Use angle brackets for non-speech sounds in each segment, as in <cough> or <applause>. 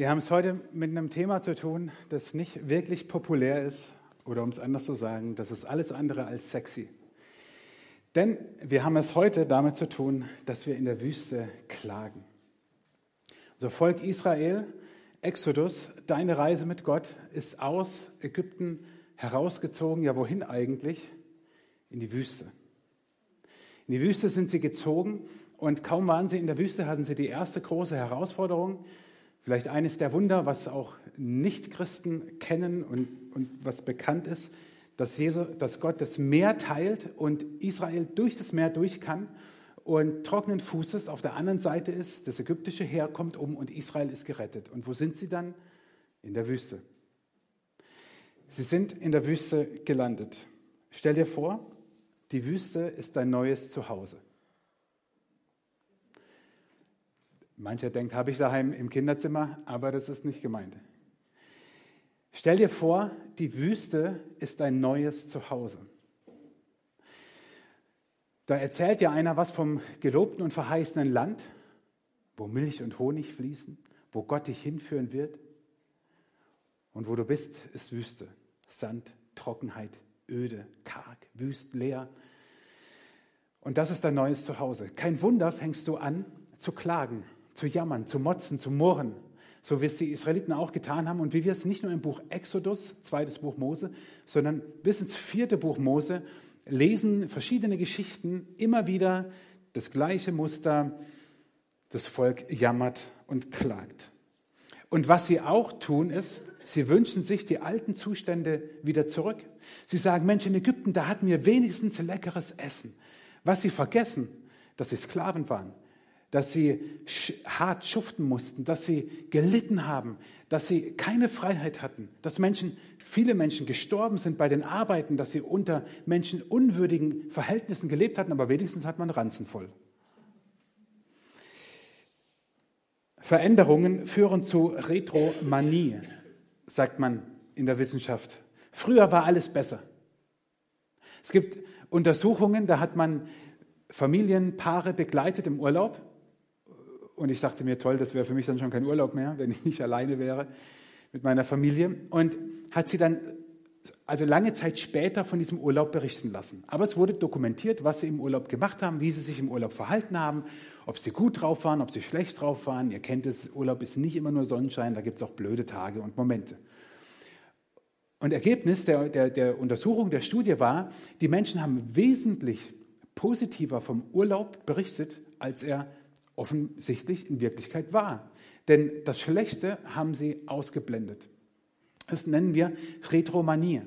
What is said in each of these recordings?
Wir haben es heute mit einem Thema zu tun, das nicht wirklich populär ist oder um es anders zu sagen, das ist alles andere als sexy. Denn wir haben es heute damit zu tun, dass wir in der Wüste klagen. Unser Volk Israel, Exodus, deine Reise mit Gott ist aus Ägypten herausgezogen. Ja, wohin eigentlich? In die Wüste. In die Wüste sind sie gezogen und kaum waren sie in der Wüste, hatten sie die erste große Herausforderung. Vielleicht eines der Wunder, was auch Nichtchristen kennen und, und was bekannt ist, dass, Jesus, dass Gott das Meer teilt und Israel durch das Meer durch kann und trockenen Fußes auf der anderen Seite ist, das ägyptische Heer kommt um und Israel ist gerettet. Und wo sind sie dann? In der Wüste. Sie sind in der Wüste gelandet. Stell dir vor, die Wüste ist dein neues Zuhause. Mancher denkt, habe ich daheim im Kinderzimmer, aber das ist nicht gemeint. Stell dir vor, die Wüste ist dein neues Zuhause. Da erzählt dir einer was vom gelobten und verheißenen Land, wo Milch und Honig fließen, wo Gott dich hinführen wird. Und wo du bist, ist Wüste, Sand, Trockenheit, öde, karg, wüst, leer. Und das ist dein neues Zuhause. Kein Wunder, fängst du an zu klagen zu jammern, zu motzen, zu murren, so wie es die Israeliten auch getan haben und wie wir es nicht nur im Buch Exodus, zweites Buch Mose, sondern bis ins vierte Buch Mose lesen verschiedene Geschichten immer wieder das gleiche Muster, das Volk jammert und klagt. Und was sie auch tun ist, sie wünschen sich die alten Zustände wieder zurück. Sie sagen, Mensch, in Ägypten, da hatten wir wenigstens leckeres Essen. Was sie vergessen, dass sie Sklaven waren, dass sie hart schuften mussten, dass sie gelitten haben, dass sie keine Freiheit hatten, dass Menschen, viele Menschen gestorben sind bei den Arbeiten, dass sie unter menschenunwürdigen Verhältnissen gelebt hatten, aber wenigstens hat man Ranzen voll. Veränderungen führen zu Retromanie, sagt man in der Wissenschaft. Früher war alles besser. Es gibt Untersuchungen, da hat man Familienpaare begleitet im Urlaub und ich dachte mir, toll, das wäre für mich dann schon kein Urlaub mehr, wenn ich nicht alleine wäre mit meiner Familie. Und hat sie dann also lange Zeit später von diesem Urlaub berichten lassen. Aber es wurde dokumentiert, was sie im Urlaub gemacht haben, wie sie sich im Urlaub verhalten haben, ob sie gut drauf waren, ob sie schlecht drauf waren. Ihr kennt es, Urlaub ist nicht immer nur Sonnenschein, da gibt es auch blöde Tage und Momente. Und Ergebnis der, der, der Untersuchung, der Studie war, die Menschen haben wesentlich positiver vom Urlaub berichtet, als er offensichtlich in Wirklichkeit war. Denn das Schlechte haben sie ausgeblendet. Das nennen wir Retromanie.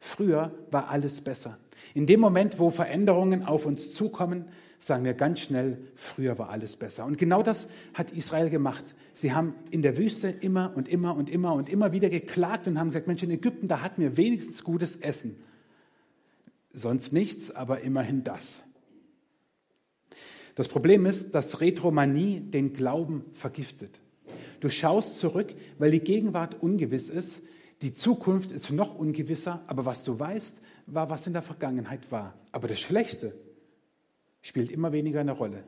Früher war alles besser. In dem Moment, wo Veränderungen auf uns zukommen, sagen wir ganz schnell, früher war alles besser. Und genau das hat Israel gemacht. Sie haben in der Wüste immer und immer und immer und immer wieder geklagt und haben gesagt, Mensch, in Ägypten, da hatten wir wenigstens gutes Essen. Sonst nichts, aber immerhin das. Das Problem ist, dass Retromanie den Glauben vergiftet. Du schaust zurück, weil die Gegenwart ungewiss ist, die Zukunft ist noch ungewisser, aber was du weißt, war, was in der Vergangenheit war. Aber das Schlechte spielt immer weniger eine Rolle.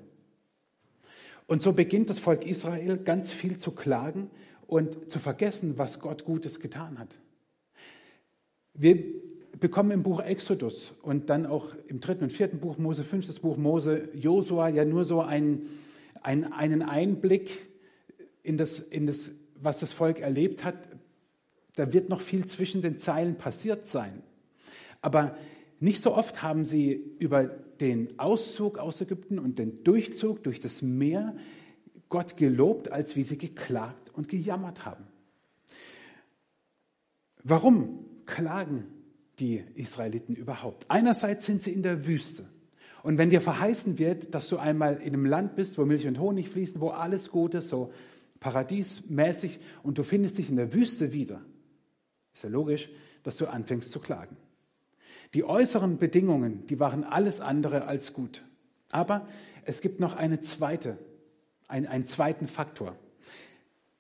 Und so beginnt das Volk Israel ganz viel zu klagen und zu vergessen, was Gott Gutes getan hat. Wir bekommen im Buch Exodus und dann auch im dritten und vierten Buch Mose, fünftes Buch Mose, Josua ja nur so einen, einen, einen Einblick in das, in das, was das Volk erlebt hat. Da wird noch viel zwischen den Zeilen passiert sein. Aber nicht so oft haben sie über den Auszug aus Ägypten und den Durchzug durch das Meer Gott gelobt, als wie sie geklagt und gejammert haben. Warum klagen die Israeliten überhaupt. Einerseits sind sie in der Wüste. Und wenn dir verheißen wird, dass du einmal in einem Land bist, wo Milch und Honig fließen, wo alles gut ist, so paradiesmäßig, und du findest dich in der Wüste wieder, ist ja logisch, dass du anfängst zu klagen. Die äußeren Bedingungen, die waren alles andere als gut. Aber es gibt noch eine zweite, ein, einen zweiten Faktor.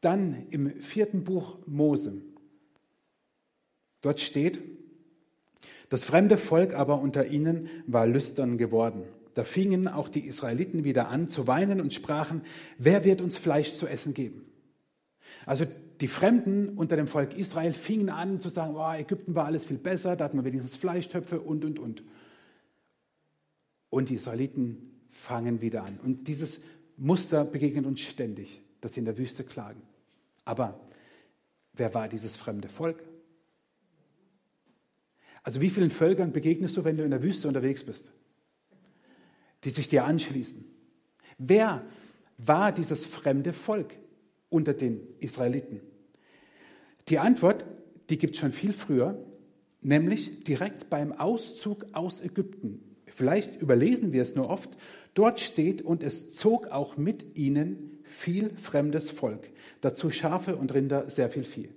Dann im vierten Buch Mose. Dort steht, das fremde Volk aber unter ihnen war lüstern geworden. Da fingen auch die Israeliten wieder an zu weinen und sprachen, wer wird uns Fleisch zu essen geben? Also die Fremden unter dem Volk Israel fingen an zu sagen, oh, Ägypten war alles viel besser, da hatten wir wenigstens Fleischtöpfe und, und, und. Und die Israeliten fangen wieder an. Und dieses Muster begegnet uns ständig, dass sie in der Wüste klagen. Aber wer war dieses fremde Volk? Also wie vielen Völkern begegnest du, wenn du in der Wüste unterwegs bist, die sich dir anschließen? Wer war dieses fremde Volk unter den Israeliten? Die Antwort, die gibt es schon viel früher, nämlich direkt beim Auszug aus Ägypten. Vielleicht überlesen wir es nur oft. Dort steht, und es zog auch mit ihnen viel fremdes Volk, dazu Schafe und Rinder, sehr viel Vieh.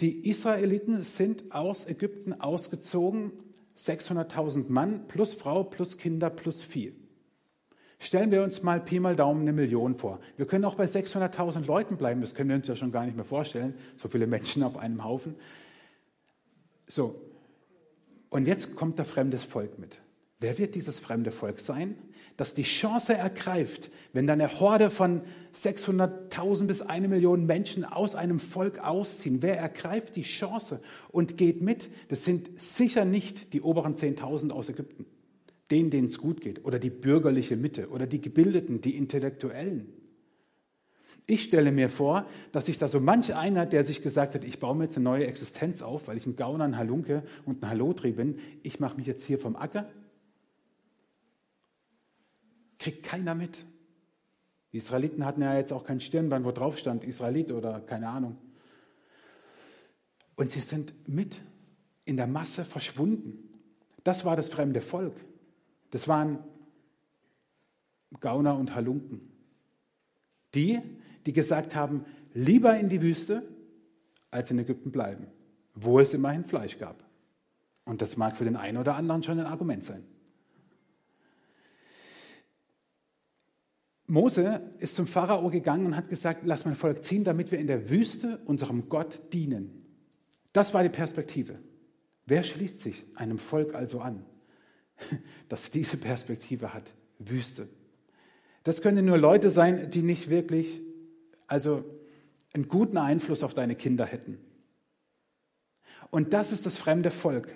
Die Israeliten sind aus Ägypten ausgezogen, 600.000 Mann plus Frau plus Kinder plus Vieh. Stellen wir uns mal Pi mal Daumen eine Million vor. Wir können auch bei 600.000 Leuten bleiben, das können wir uns ja schon gar nicht mehr vorstellen, so viele Menschen auf einem Haufen. So, und jetzt kommt der fremdes Volk mit. Wer wird dieses fremde Volk sein, das die Chance ergreift, wenn dann eine Horde von 600.000 bis eine Million Menschen aus einem Volk ausziehen? Wer ergreift die Chance und geht mit? Das sind sicher nicht die oberen 10.000 aus Ägypten, denen, denen es gut geht, oder die bürgerliche Mitte, oder die Gebildeten, die Intellektuellen. Ich stelle mir vor, dass sich da so manch einer, der sich gesagt hat, ich baue mir jetzt eine neue Existenz auf, weil ich ein Gauner, ein Halunke und ein Halotri bin, ich mache mich jetzt hier vom Acker Kriegt keiner mit. Die Israeliten hatten ja jetzt auch kein Stirnband, wo drauf stand Israelit oder keine Ahnung. Und sie sind mit in der Masse verschwunden. Das war das fremde Volk. Das waren Gauner und Halunken. Die, die gesagt haben, lieber in die Wüste als in Ägypten bleiben, wo es immerhin Fleisch gab. Und das mag für den einen oder anderen schon ein Argument sein. Mose ist zum Pharao gegangen und hat gesagt, lass mein Volk ziehen, damit wir in der Wüste unserem Gott dienen. Das war die Perspektive. Wer schließt sich einem Volk also an, <laughs> das diese Perspektive hat? Wüste. Das können nur Leute sein, die nicht wirklich, also einen guten Einfluss auf deine Kinder hätten. Und das ist das fremde Volk.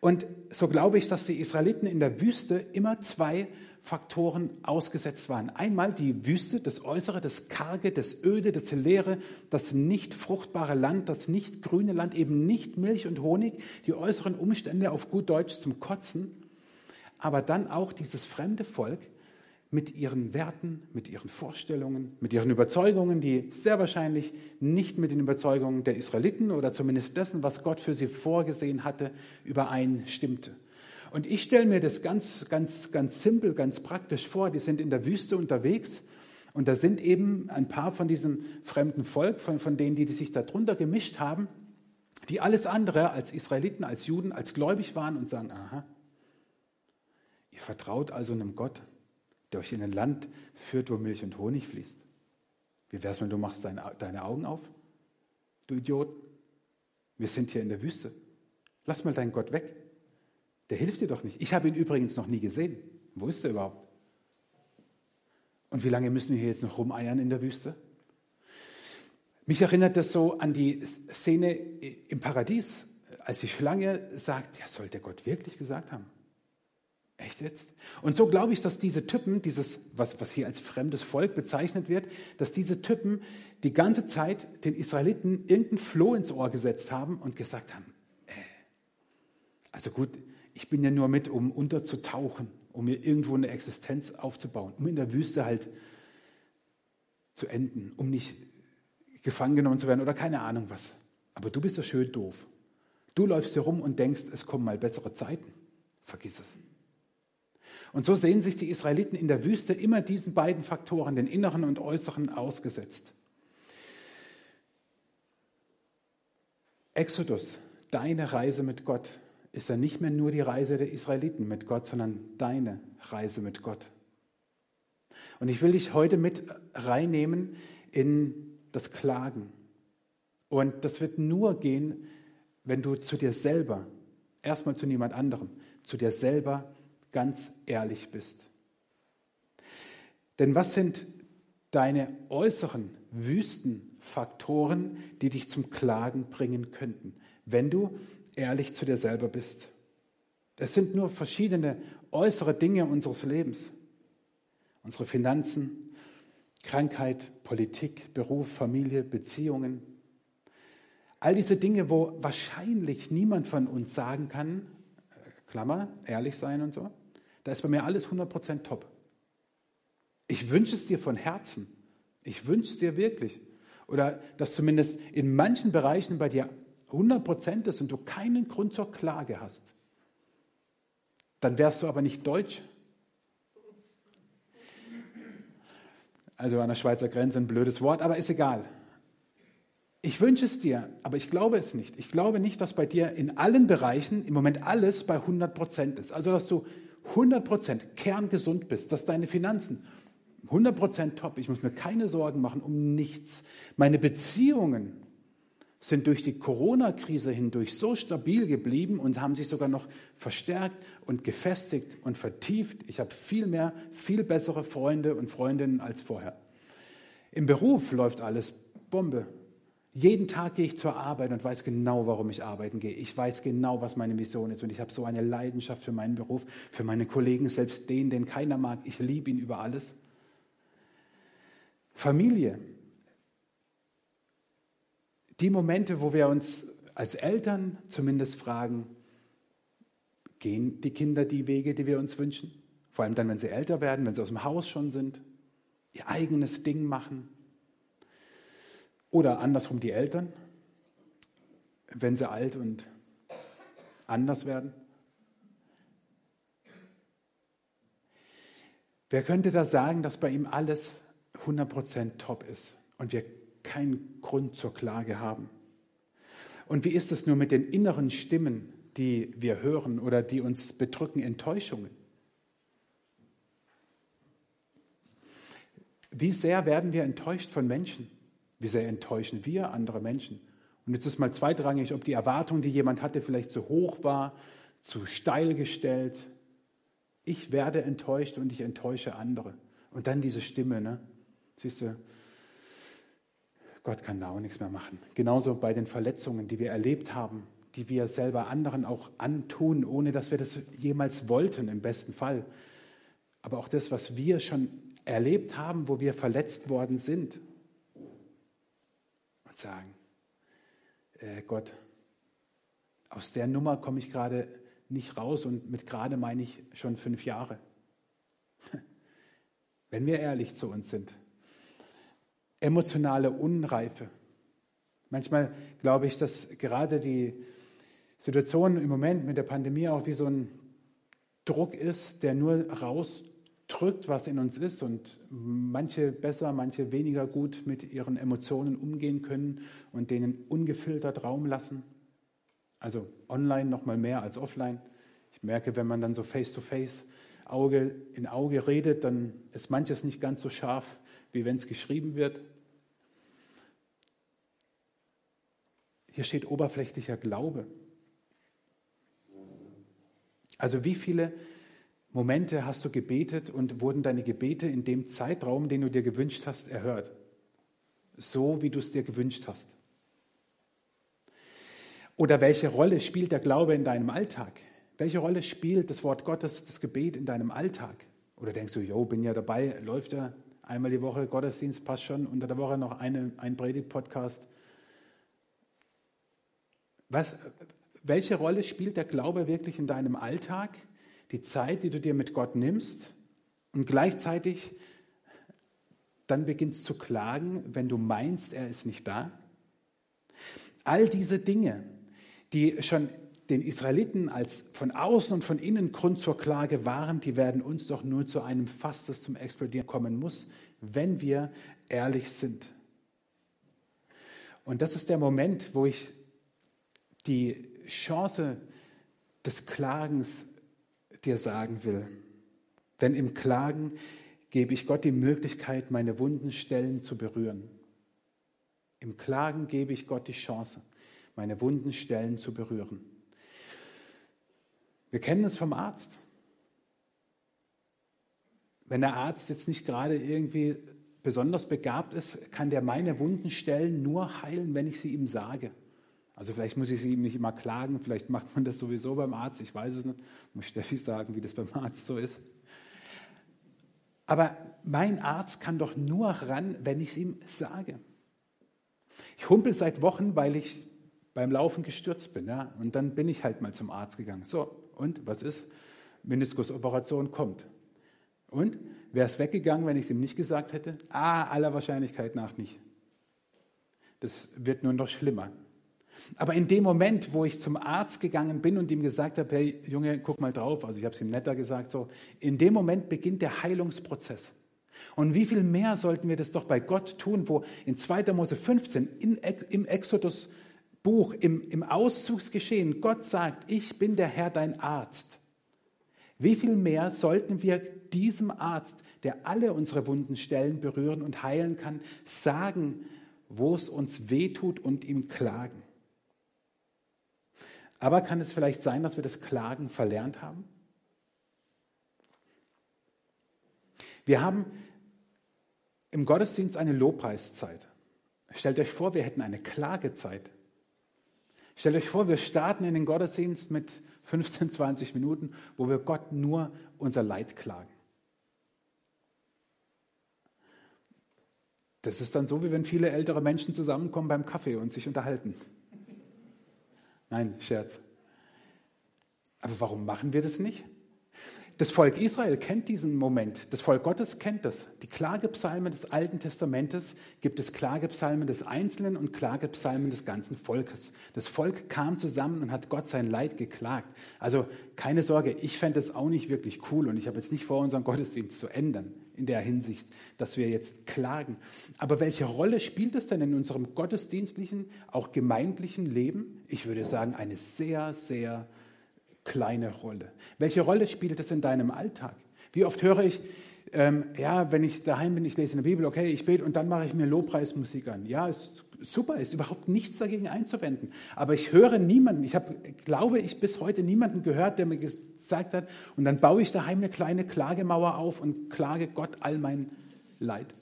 Und so glaube ich, dass die Israeliten in der Wüste immer zwei Faktoren ausgesetzt waren. Einmal die Wüste, das Äußere, das Karge, das Öde, das Leere, das nicht fruchtbare Land, das nicht grüne Land, eben nicht Milch und Honig, die äußeren Umstände auf gut Deutsch zum Kotzen, aber dann auch dieses fremde Volk mit ihren Werten, mit ihren Vorstellungen, mit ihren Überzeugungen, die sehr wahrscheinlich nicht mit den Überzeugungen der Israeliten oder zumindest dessen, was Gott für sie vorgesehen hatte, übereinstimmte. Und ich stelle mir das ganz, ganz, ganz simpel, ganz praktisch vor. Die sind in der Wüste unterwegs und da sind eben ein paar von diesem fremden Volk, von, von denen, die, die sich darunter gemischt haben, die alles andere als Israeliten, als Juden, als gläubig waren und sagen, aha, ihr vertraut also einem Gott, der euch in ein Land führt, wo Milch und Honig fließt. Wie wär's, wenn du machst deine, deine Augen auf? Du Idiot. Wir sind hier in der Wüste. Lass mal deinen Gott weg. Der hilft dir doch nicht. Ich habe ihn übrigens noch nie gesehen. Wo ist er überhaupt? Und wie lange müssen wir hier jetzt noch rumeiern in der Wüste? Mich erinnert das so an die Szene im Paradies, als die Schlange sagt, ja, soll der Gott wirklich gesagt haben? Echt jetzt? Und so glaube ich, dass diese Typen, dieses, was, was hier als fremdes Volk bezeichnet wird, dass diese Typen die ganze Zeit den Israeliten irgendein Floh ins Ohr gesetzt haben und gesagt haben, äh, also gut, ich bin ja nur mit, um unterzutauchen, um mir irgendwo eine Existenz aufzubauen, um in der Wüste halt zu enden, um nicht gefangen genommen zu werden oder keine Ahnung was. Aber du bist ja schön doof. Du läufst hier rum und denkst, es kommen mal bessere Zeiten. Vergiss es. Und so sehen sich die Israeliten in der Wüste immer diesen beiden Faktoren, den inneren und äußeren, ausgesetzt. Exodus, deine Reise mit Gott, ist ja nicht mehr nur die Reise der Israeliten mit Gott, sondern deine Reise mit Gott. Und ich will dich heute mit reinnehmen in das Klagen. Und das wird nur gehen, wenn du zu dir selber, erstmal zu niemand anderem, zu dir selber ganz ehrlich bist. Denn was sind deine äußeren Wüstenfaktoren, die dich zum Klagen bringen könnten, wenn du ehrlich zu dir selber bist. Es sind nur verschiedene äußere Dinge unseres Lebens. Unsere Finanzen, Krankheit, Politik, Beruf, Familie, Beziehungen. All diese Dinge, wo wahrscheinlich niemand von uns sagen kann, äh, Klammer, ehrlich sein und so, da ist bei mir alles 100% top. Ich wünsche es dir von Herzen. Ich wünsche es dir wirklich. Oder dass zumindest in manchen Bereichen bei dir 100% ist und du keinen Grund zur Klage hast. Dann wärst du aber nicht Deutsch. Also an der Schweizer Grenze ein blödes Wort, aber ist egal. Ich wünsche es dir, aber ich glaube es nicht. Ich glaube nicht, dass bei dir in allen Bereichen im Moment alles bei 100 Prozent ist. Also, dass du 100 Prozent kerngesund bist, dass deine Finanzen 100 Prozent top. Ich muss mir keine Sorgen machen um nichts. Meine Beziehungen sind durch die Corona-Krise hindurch so stabil geblieben und haben sich sogar noch verstärkt und gefestigt und vertieft. Ich habe viel mehr, viel bessere Freunde und Freundinnen als vorher. Im Beruf läuft alles Bombe. Jeden Tag gehe ich zur Arbeit und weiß genau, warum ich arbeiten gehe. Ich weiß genau, was meine Mission ist und ich habe so eine Leidenschaft für meinen Beruf, für meine Kollegen, selbst den, den keiner mag. Ich liebe ihn über alles. Familie, die Momente, wo wir uns als Eltern zumindest fragen, gehen die Kinder die Wege, die wir uns wünschen? Vor allem dann, wenn sie älter werden, wenn sie aus dem Haus schon sind, ihr eigenes Ding machen. Oder andersrum die Eltern, wenn sie alt und anders werden. Wer könnte da sagen, dass bei ihm alles 100% top ist und wir keinen Grund zur Klage haben. Und wie ist es nur mit den inneren Stimmen, die wir hören oder die uns bedrücken, Enttäuschungen? Wie sehr werden wir enttäuscht von Menschen? Wie sehr enttäuschen wir andere Menschen? Und jetzt ist mal zweitrangig, ob die Erwartung, die jemand hatte, vielleicht zu hoch war, zu steil gestellt. Ich werde enttäuscht und ich enttäusche andere. Und dann diese Stimme, ne? Siehst du, Gott kann da auch nichts mehr machen. Genauso bei den Verletzungen, die wir erlebt haben, die wir selber anderen auch antun, ohne dass wir das jemals wollten, im besten Fall. Aber auch das, was wir schon erlebt haben, wo wir verletzt worden sind. Und sagen, äh Gott, aus der Nummer komme ich gerade nicht raus und mit gerade meine ich schon fünf Jahre. <laughs> Wenn wir ehrlich zu uns sind, emotionale Unreife. Manchmal glaube ich, dass gerade die Situation im Moment mit der Pandemie auch wie so ein Druck ist, der nur rausdrückt, was in uns ist und manche besser, manche weniger gut mit ihren Emotionen umgehen können und denen ungefiltert Raum lassen. Also online noch mal mehr als offline. Ich merke, wenn man dann so face to face Auge in Auge redet, dann ist manches nicht ganz so scharf, wie wenn es geschrieben wird. Hier steht oberflächlicher Glaube. Also wie viele Momente hast du gebetet und wurden deine Gebete in dem Zeitraum, den du dir gewünscht hast, erhört? So wie du es dir gewünscht hast. Oder welche Rolle spielt der Glaube in deinem Alltag? Welche Rolle spielt das Wort Gottes, das Gebet in deinem Alltag? Oder denkst du, jo, bin ja dabei, läuft ja einmal die Woche Gottesdienst, passt schon, unter der Woche noch eine, ein Predigt-Podcast. Was, welche Rolle spielt der Glaube wirklich in deinem Alltag? Die Zeit, die du dir mit Gott nimmst und gleichzeitig dann beginnst zu klagen, wenn du meinst, er ist nicht da? All diese Dinge, die schon den Israeliten als von außen und von innen Grund zur Klage waren, die werden uns doch nur zu einem Fass, das zum Explodieren kommen muss, wenn wir ehrlich sind. Und das ist der Moment, wo ich die Chance des Klagens dir sagen will. Denn im Klagen gebe ich Gott die Möglichkeit, meine wunden Stellen zu berühren. Im Klagen gebe ich Gott die Chance, meine wunden Stellen zu berühren. Wir kennen es vom Arzt. Wenn der Arzt jetzt nicht gerade irgendwie besonders begabt ist, kann der meine Wunden stellen nur heilen, wenn ich sie ihm sage. Also vielleicht muss ich sie ihm nicht immer klagen, vielleicht macht man das sowieso beim Arzt, ich weiß es nicht, muss Steffi sagen, wie das beim Arzt so ist. Aber mein Arzt kann doch nur ran, wenn ich es ihm sage. Ich humpel seit Wochen, weil ich beim Laufen gestürzt bin. Ja? Und dann bin ich halt mal zum Arzt gegangen. So, und was ist? Meniskusoperation kommt. Und wäre es weggegangen, wenn ich es ihm nicht gesagt hätte? Ah, aller Wahrscheinlichkeit nach nicht. Das wird nur noch schlimmer. Aber in dem Moment, wo ich zum Arzt gegangen bin und ihm gesagt habe, hey Junge, guck mal drauf, also ich habe es ihm netter gesagt, so, in dem Moment beginnt der Heilungsprozess. Und wie viel mehr sollten wir das doch bei Gott tun, wo in 2. Mose 15 in, im Exodus Buch, im, im Auszugsgeschehen, Gott sagt, ich bin der Herr, dein Arzt. Wie viel mehr sollten wir diesem Arzt, der alle unsere wunden Stellen berühren und heilen kann, sagen, wo es uns wehtut und ihm klagen? Aber kann es vielleicht sein, dass wir das Klagen verlernt haben? Wir haben im Gottesdienst eine Lobpreiszeit. Stellt euch vor, wir hätten eine Klagezeit. Stellt euch vor, wir starten in den Gottesdienst mit 15, 20 Minuten, wo wir Gott nur unser Leid klagen. Das ist dann so, wie wenn viele ältere Menschen zusammenkommen beim Kaffee und sich unterhalten. Nein, Scherz. Aber warum machen wir das nicht? Das Volk Israel kennt diesen Moment. Das Volk Gottes kennt das. Die Klagepsalmen des Alten Testamentes gibt es Klagepsalmen des Einzelnen und Klagepsalmen des ganzen Volkes. Das Volk kam zusammen und hat Gott sein Leid geklagt. Also keine Sorge, ich fände es auch nicht wirklich cool und ich habe jetzt nicht vor, unseren Gottesdienst zu ändern in der Hinsicht, dass wir jetzt klagen. Aber welche Rolle spielt es denn in unserem gottesdienstlichen, auch gemeindlichen Leben? Ich würde sagen, eine sehr, sehr kleine Rolle. Welche Rolle spielt es in deinem Alltag? Wie oft höre ich, ähm, ja, wenn ich daheim bin, ich lese in der Bibel, okay, ich bete und dann mache ich mir Lobpreismusik an. Ja, ist super, ist überhaupt nichts dagegen einzuwenden. Aber ich höre niemanden, ich habe, glaube ich, bis heute niemanden gehört, der mir gesagt hat, und dann baue ich daheim eine kleine Klagemauer auf und klage Gott all mein Leid.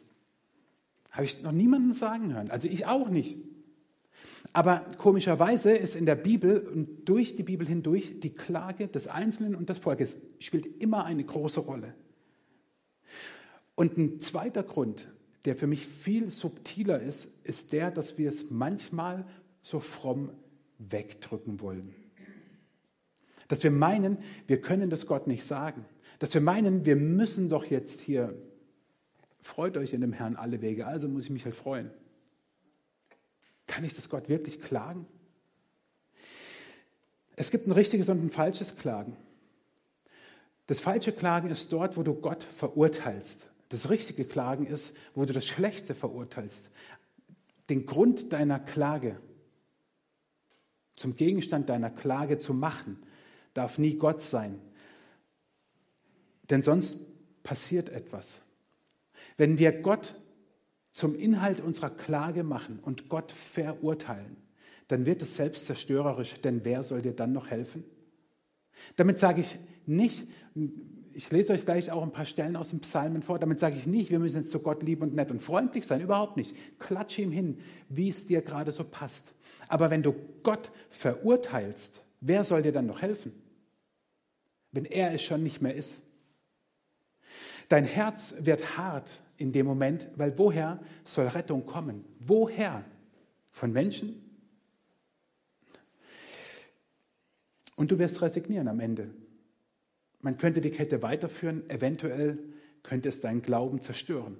Habe ich noch niemanden sagen hören. Also ich auch nicht. Aber komischerweise ist in der Bibel und durch die Bibel hindurch die Klage des Einzelnen und des Volkes spielt immer eine große Rolle. Und ein zweiter Grund, der für mich viel subtiler ist, ist der, dass wir es manchmal so fromm wegdrücken wollen. Dass wir meinen, wir können das Gott nicht sagen. Dass wir meinen, wir müssen doch jetzt hier, freut euch in dem Herrn alle Wege, also muss ich mich halt freuen. Kann ich das Gott wirklich klagen? Es gibt ein richtiges und ein falsches Klagen. Das falsche Klagen ist dort, wo du Gott verurteilst. Das richtige Klagen ist, wo du das Schlechte verurteilst. Den Grund deiner Klage zum Gegenstand deiner Klage zu machen, darf nie Gott sein. Denn sonst passiert etwas. Wenn wir Gott zum Inhalt unserer Klage machen und Gott verurteilen, dann wird es selbstzerstörerisch, denn wer soll dir dann noch helfen? Damit sage ich nicht, ich lese euch gleich auch ein paar Stellen aus den Psalmen vor, damit sage ich nicht, wir müssen jetzt zu Gott lieb und nett und freundlich sein, überhaupt nicht. Klatsche ihm hin, wie es dir gerade so passt. Aber wenn du Gott verurteilst, wer soll dir dann noch helfen? Wenn er es schon nicht mehr ist. Dein Herz wird hart in dem Moment, weil woher soll Rettung kommen? Woher? Von Menschen? Und du wirst resignieren am Ende. Man könnte die Kette weiterführen, eventuell könnte es deinen Glauben zerstören.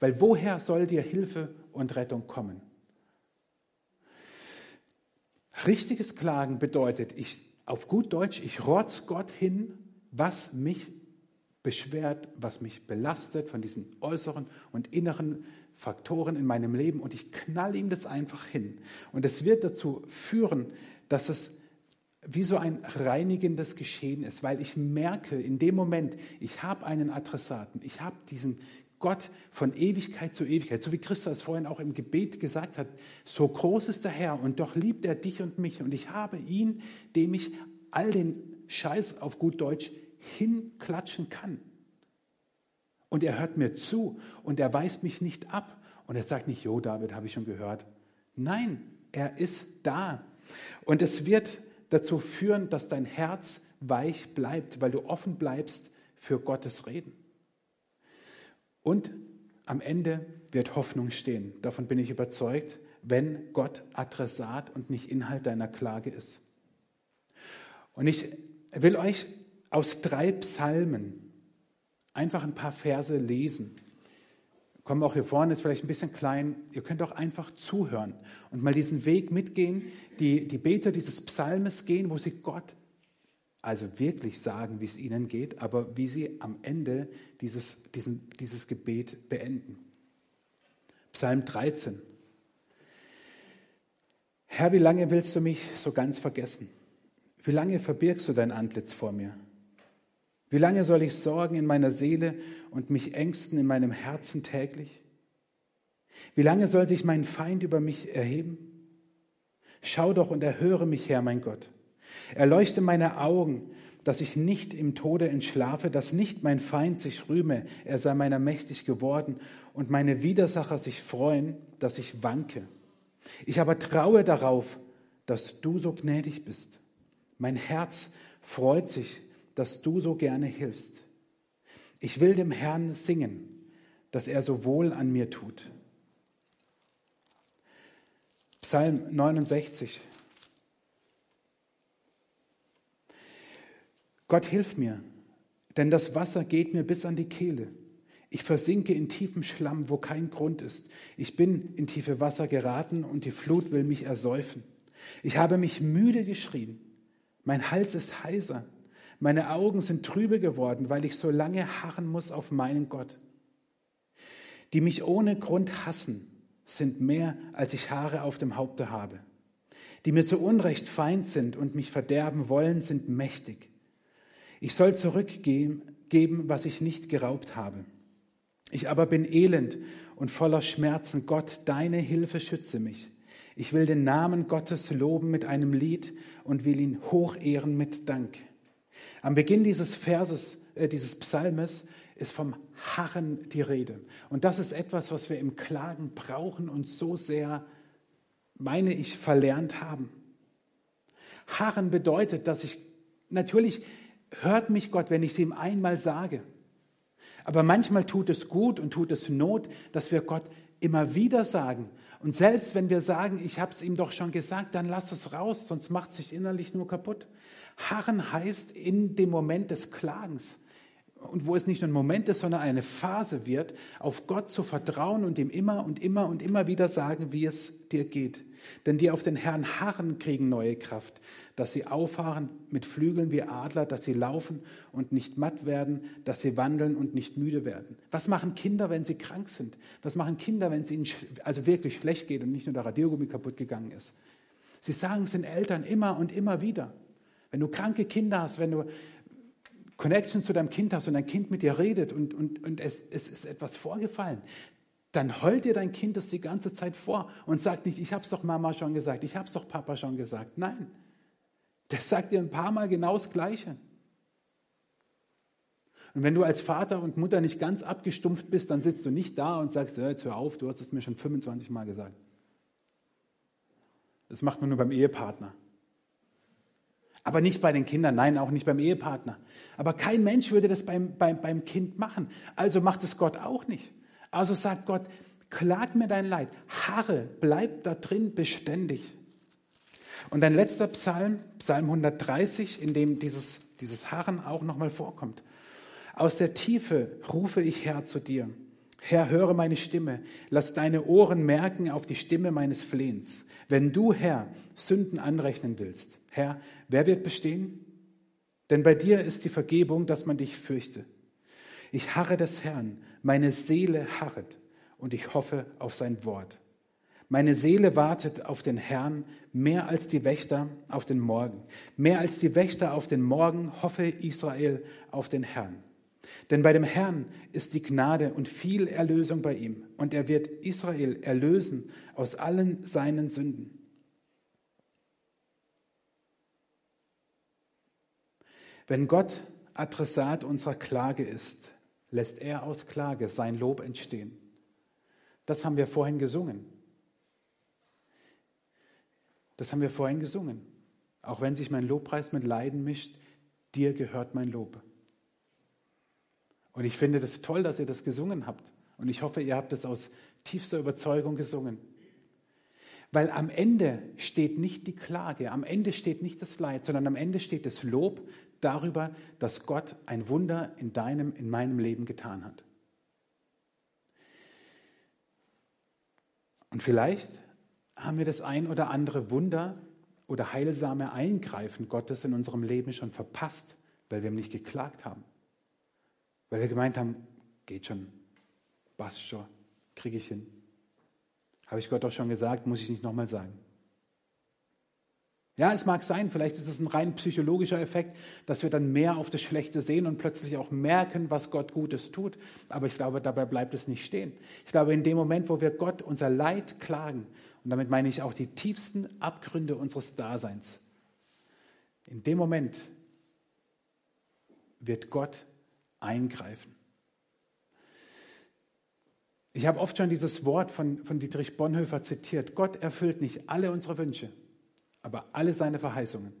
Weil woher soll dir Hilfe und Rettung kommen? Richtiges Klagen bedeutet, ich, auf gut Deutsch, ich rotz Gott hin, was mich beschwert, was mich belastet von diesen äußeren und inneren Faktoren in meinem Leben und ich knall ihm das einfach hin. Und es wird dazu führen, dass es wie so ein reinigendes Geschehen ist, weil ich merke in dem Moment, ich habe einen Adressaten, ich habe diesen Gott von Ewigkeit zu Ewigkeit, so wie Christus vorhin auch im Gebet gesagt hat, so groß ist der Herr und doch liebt er dich und mich und ich habe ihn, dem ich all den Scheiß auf gut Deutsch hinklatschen kann. Und er hört mir zu und er weist mich nicht ab. Und er sagt nicht, Jo, David, habe ich schon gehört. Nein, er ist da. Und es wird dazu führen, dass dein Herz weich bleibt, weil du offen bleibst für Gottes Reden. Und am Ende wird Hoffnung stehen. Davon bin ich überzeugt, wenn Gott Adressat und nicht Inhalt deiner Klage ist. Und ich will euch aus drei Psalmen einfach ein paar Verse lesen. Kommen auch hier vorne, ist vielleicht ein bisschen klein. Ihr könnt auch einfach zuhören und mal diesen Weg mitgehen, die, die Beter dieses Psalmes gehen, wo sie Gott also wirklich sagen, wie es ihnen geht, aber wie sie am Ende dieses, diesen, dieses Gebet beenden. Psalm 13. Herr, wie lange willst du mich so ganz vergessen? Wie lange verbirgst du dein Antlitz vor mir? Wie lange soll ich sorgen in meiner Seele und mich ängsten in meinem Herzen täglich? Wie lange soll sich mein Feind über mich erheben? Schau doch und erhöre mich, Herr, mein Gott. Erleuchte meine Augen, dass ich nicht im Tode entschlafe, dass nicht mein Feind sich rühme, er sei meiner mächtig geworden und meine Widersacher sich freuen, dass ich wanke. Ich aber traue darauf, dass du so gnädig bist. Mein Herz freut sich, dass du so gerne hilfst. Ich will dem Herrn singen, dass er so wohl an mir tut. Psalm 69. Gott hilf mir, denn das Wasser geht mir bis an die Kehle. Ich versinke in tiefem Schlamm, wo kein Grund ist. Ich bin in tiefe Wasser geraten und die Flut will mich ersäufen. Ich habe mich müde geschrien. Mein Hals ist heiser. Meine Augen sind trübe geworden, weil ich so lange harren muss auf meinen Gott. Die mich ohne Grund hassen, sind mehr, als ich Haare auf dem Haupte habe. Die mir zu Unrecht Feind sind und mich verderben wollen, sind mächtig. Ich soll zurückgeben, was ich nicht geraubt habe. Ich aber bin elend und voller Schmerzen. Gott, deine Hilfe schütze mich. Ich will den Namen Gottes loben mit einem Lied und will ihn hochehren mit Dank. Am Beginn dieses Verses, äh, dieses Psalmes ist vom Harren die Rede. Und das ist etwas, was wir im Klagen brauchen und so sehr, meine ich, verlernt haben. Harren bedeutet, dass ich natürlich hört mich Gott, wenn ich es ihm einmal sage. Aber manchmal tut es gut und tut es Not, dass wir Gott immer wieder sagen. Und selbst wenn wir sagen, ich habe es ihm doch schon gesagt, dann lass es raus, sonst macht es sich innerlich nur kaputt. Harren heißt in dem Moment des Klagens und wo es nicht nur ein Moment ist, sondern eine Phase wird, auf Gott zu vertrauen und ihm immer und immer und immer wieder sagen, wie es dir geht. Denn die auf den Herrn harren, kriegen neue Kraft, dass sie auffahren mit Flügeln wie Adler, dass sie laufen und nicht matt werden, dass sie wandeln und nicht müde werden. Was machen Kinder, wenn sie krank sind? Was machen Kinder, wenn es ihnen also wirklich schlecht geht und nicht nur der Radiogummi kaputt gegangen ist? Sie sagen es den Eltern immer und immer wieder. Wenn du kranke Kinder hast, wenn du Connection zu deinem Kind hast und dein Kind mit dir redet und, und, und es, es ist etwas vorgefallen, dann heult dir dein Kind das die ganze Zeit vor und sagt nicht, ich habe es doch Mama schon gesagt, ich habe es doch Papa schon gesagt. Nein, das sagt dir ein paar Mal genau das Gleiche. Und wenn du als Vater und Mutter nicht ganz abgestumpft bist, dann sitzt du nicht da und sagst, jetzt hör auf, du hast es mir schon 25 Mal gesagt. Das macht man nur beim Ehepartner. Aber nicht bei den Kindern, nein, auch nicht beim Ehepartner. Aber kein Mensch würde das beim, beim, beim Kind machen. Also macht es Gott auch nicht. Also sagt Gott, klag mir dein Leid, harre, bleib da drin beständig. Und ein letzter Psalm, Psalm 130, in dem dieses, dieses Harren auch nochmal vorkommt. Aus der Tiefe rufe ich Herr zu dir. Herr, höre meine Stimme. Lass deine Ohren merken auf die Stimme meines Flehens. Wenn du, Herr, Sünden anrechnen willst, Herr, wer wird bestehen? Denn bei dir ist die Vergebung, dass man dich fürchte. Ich harre des Herrn, meine Seele harret und ich hoffe auf sein Wort. Meine Seele wartet auf den Herrn mehr als die Wächter auf den Morgen. Mehr als die Wächter auf den Morgen hoffe Israel auf den Herrn. Denn bei dem Herrn ist die Gnade und viel Erlösung bei ihm. Und er wird Israel erlösen aus allen seinen Sünden. Wenn Gott Adressat unserer Klage ist, lässt er aus Klage sein Lob entstehen. Das haben wir vorhin gesungen. Das haben wir vorhin gesungen. Auch wenn sich mein Lobpreis mit Leiden mischt, dir gehört mein Lob. Und ich finde das toll, dass ihr das gesungen habt. Und ich hoffe, ihr habt es aus tiefster Überzeugung gesungen. Weil am Ende steht nicht die Klage, am Ende steht nicht das Leid, sondern am Ende steht das Lob darüber, dass Gott ein Wunder in deinem, in meinem Leben getan hat. Und vielleicht haben wir das ein oder andere Wunder oder heilsame Eingreifen Gottes in unserem Leben schon verpasst, weil wir ihm nicht geklagt haben. Weil wir gemeint haben, geht schon, passt schon, kriege ich hin. Habe ich Gott doch schon gesagt, muss ich nicht nochmal sagen. Ja, es mag sein, vielleicht ist es ein rein psychologischer Effekt, dass wir dann mehr auf das Schlechte sehen und plötzlich auch merken, was Gott Gutes tut. Aber ich glaube, dabei bleibt es nicht stehen. Ich glaube, in dem Moment, wo wir Gott unser Leid klagen, und damit meine ich auch die tiefsten Abgründe unseres Daseins, in dem Moment wird Gott eingreifen. Ich habe oft schon dieses Wort von, von Dietrich Bonhoeffer zitiert. Gott erfüllt nicht alle unsere Wünsche, aber alle seine Verheißungen.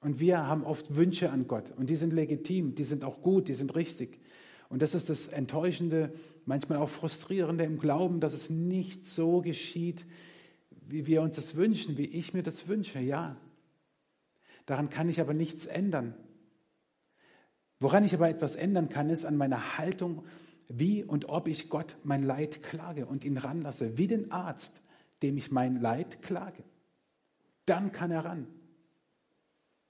Und wir haben oft Wünsche an Gott und die sind legitim, die sind auch gut, die sind richtig. Und das ist das Enttäuschende, manchmal auch Frustrierende im Glauben, dass es nicht so geschieht, wie wir uns das wünschen, wie ich mir das wünsche. Ja, daran kann ich aber nichts ändern. Woran ich aber etwas ändern kann, ist an meiner Haltung wie und ob ich Gott mein Leid klage und ihn ranlasse, wie den Arzt, dem ich mein Leid klage. Dann kann er ran.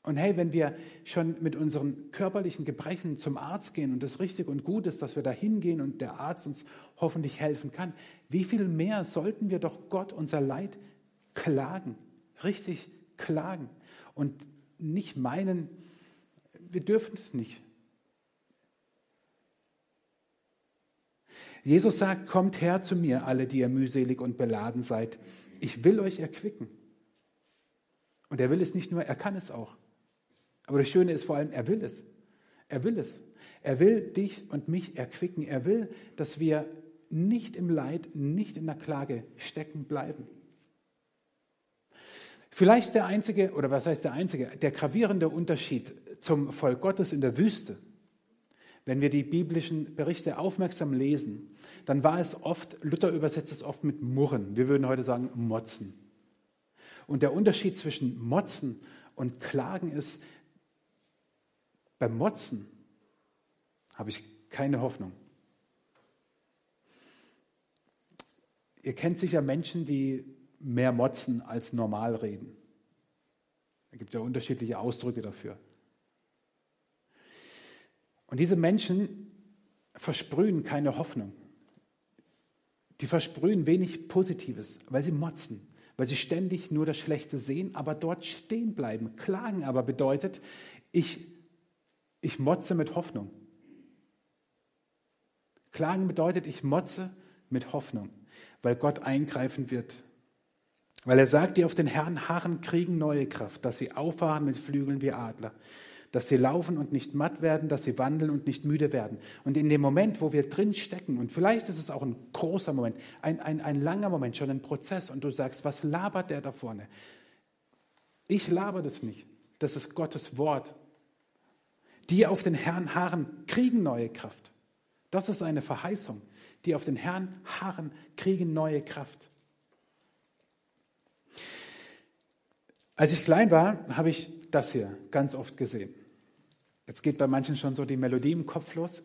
Und hey, wenn wir schon mit unseren körperlichen Gebrechen zum Arzt gehen und das richtig und gut ist, dass wir da hingehen und der Arzt uns hoffentlich helfen kann, wie viel mehr sollten wir doch Gott unser Leid klagen, richtig klagen und nicht meinen, wir dürfen es nicht. Jesus sagt, kommt her zu mir, alle, die ihr mühselig und beladen seid. Ich will euch erquicken. Und er will es nicht nur, er kann es auch. Aber das Schöne ist vor allem, er will es. Er will es. Er will dich und mich erquicken. Er will, dass wir nicht im Leid, nicht in der Klage stecken bleiben. Vielleicht der einzige, oder was heißt der einzige, der gravierende Unterschied zum Volk Gottes in der Wüste wenn wir die biblischen Berichte aufmerksam lesen, dann war es oft, Luther übersetzt es oft mit Murren. Wir würden heute sagen Motzen. Und der Unterschied zwischen Motzen und Klagen ist, beim Motzen habe ich keine Hoffnung. Ihr kennt sicher Menschen, die mehr motzen als normal reden. Es gibt ja unterschiedliche Ausdrücke dafür. Und diese Menschen versprühen keine Hoffnung. Die versprühen wenig Positives, weil sie motzen, weil sie ständig nur das Schlechte sehen, aber dort stehen bleiben. Klagen aber bedeutet, ich, ich motze mit Hoffnung. Klagen bedeutet, ich motze mit Hoffnung, weil Gott eingreifen wird. Weil er sagt, die auf den Herrn harren, kriegen neue Kraft, dass sie auffahren mit Flügeln wie Adler dass sie laufen und nicht matt werden, dass sie wandeln und nicht müde werden. Und in dem Moment, wo wir drin stecken, und vielleicht ist es auch ein großer Moment, ein, ein, ein langer Moment, schon ein Prozess, und du sagst, was labert der da vorne? Ich laber das nicht. Das ist Gottes Wort. Die auf den Herrn harren, kriegen neue Kraft. Das ist eine Verheißung. Die auf den Herrn harren, kriegen neue Kraft. Als ich klein war, habe ich das hier ganz oft gesehen. Jetzt geht bei manchen schon so die Melodie im Kopf los.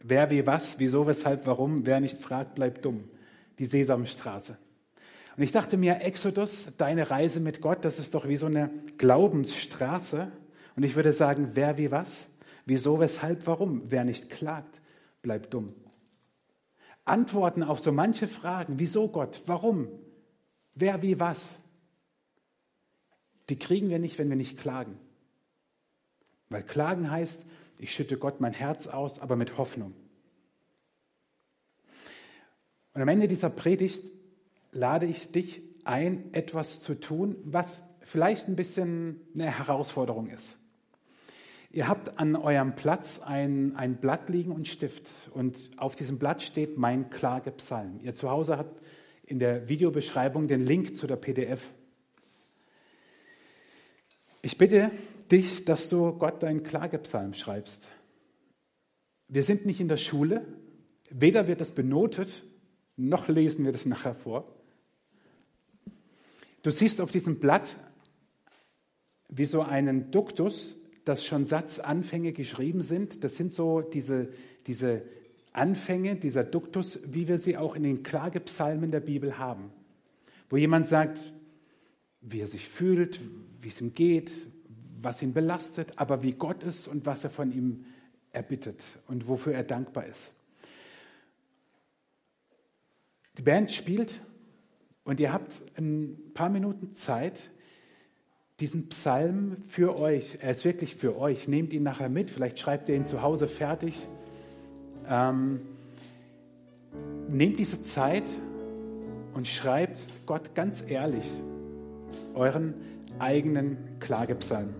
Wer wie was, wieso, weshalb, warum, wer nicht fragt, bleibt dumm. Die Sesamstraße. Und ich dachte mir, Exodus, deine Reise mit Gott, das ist doch wie so eine Glaubensstraße. Und ich würde sagen, wer wie was, wieso, weshalb, warum, wer nicht klagt, bleibt dumm. Antworten auf so manche Fragen, wieso Gott, warum, wer wie was, die kriegen wir nicht, wenn wir nicht klagen. Weil Klagen heißt, ich schütte Gott mein Herz aus, aber mit Hoffnung. Und am Ende dieser Predigt lade ich dich ein, etwas zu tun, was vielleicht ein bisschen eine Herausforderung ist. Ihr habt an eurem Platz ein, ein Blatt liegen und Stift. Und auf diesem Blatt steht mein Klagepsalm. Ihr zu Hause habt in der Videobeschreibung den Link zu der PDF. Ich bitte dich, dass du Gott deinen Klagepsalm schreibst. Wir sind nicht in der Schule, weder wird das benotet, noch lesen wir das nachher vor. Du siehst auf diesem Blatt wie so einen Duktus, dass schon Satzanfänge geschrieben sind. Das sind so diese, diese Anfänge, dieser Duktus, wie wir sie auch in den Klagepsalmen der Bibel haben. Wo jemand sagt, wie er sich fühlt, wie es ihm geht, was ihn belastet, aber wie Gott ist und was er von ihm erbittet und wofür er dankbar ist. Die Band spielt und ihr habt ein paar Minuten Zeit, diesen Psalm für euch, er ist wirklich für euch, nehmt ihn nachher mit, vielleicht schreibt ihr ihn zu Hause fertig. Ähm, nehmt diese Zeit und schreibt Gott ganz ehrlich euren eigenen Klagepsalm.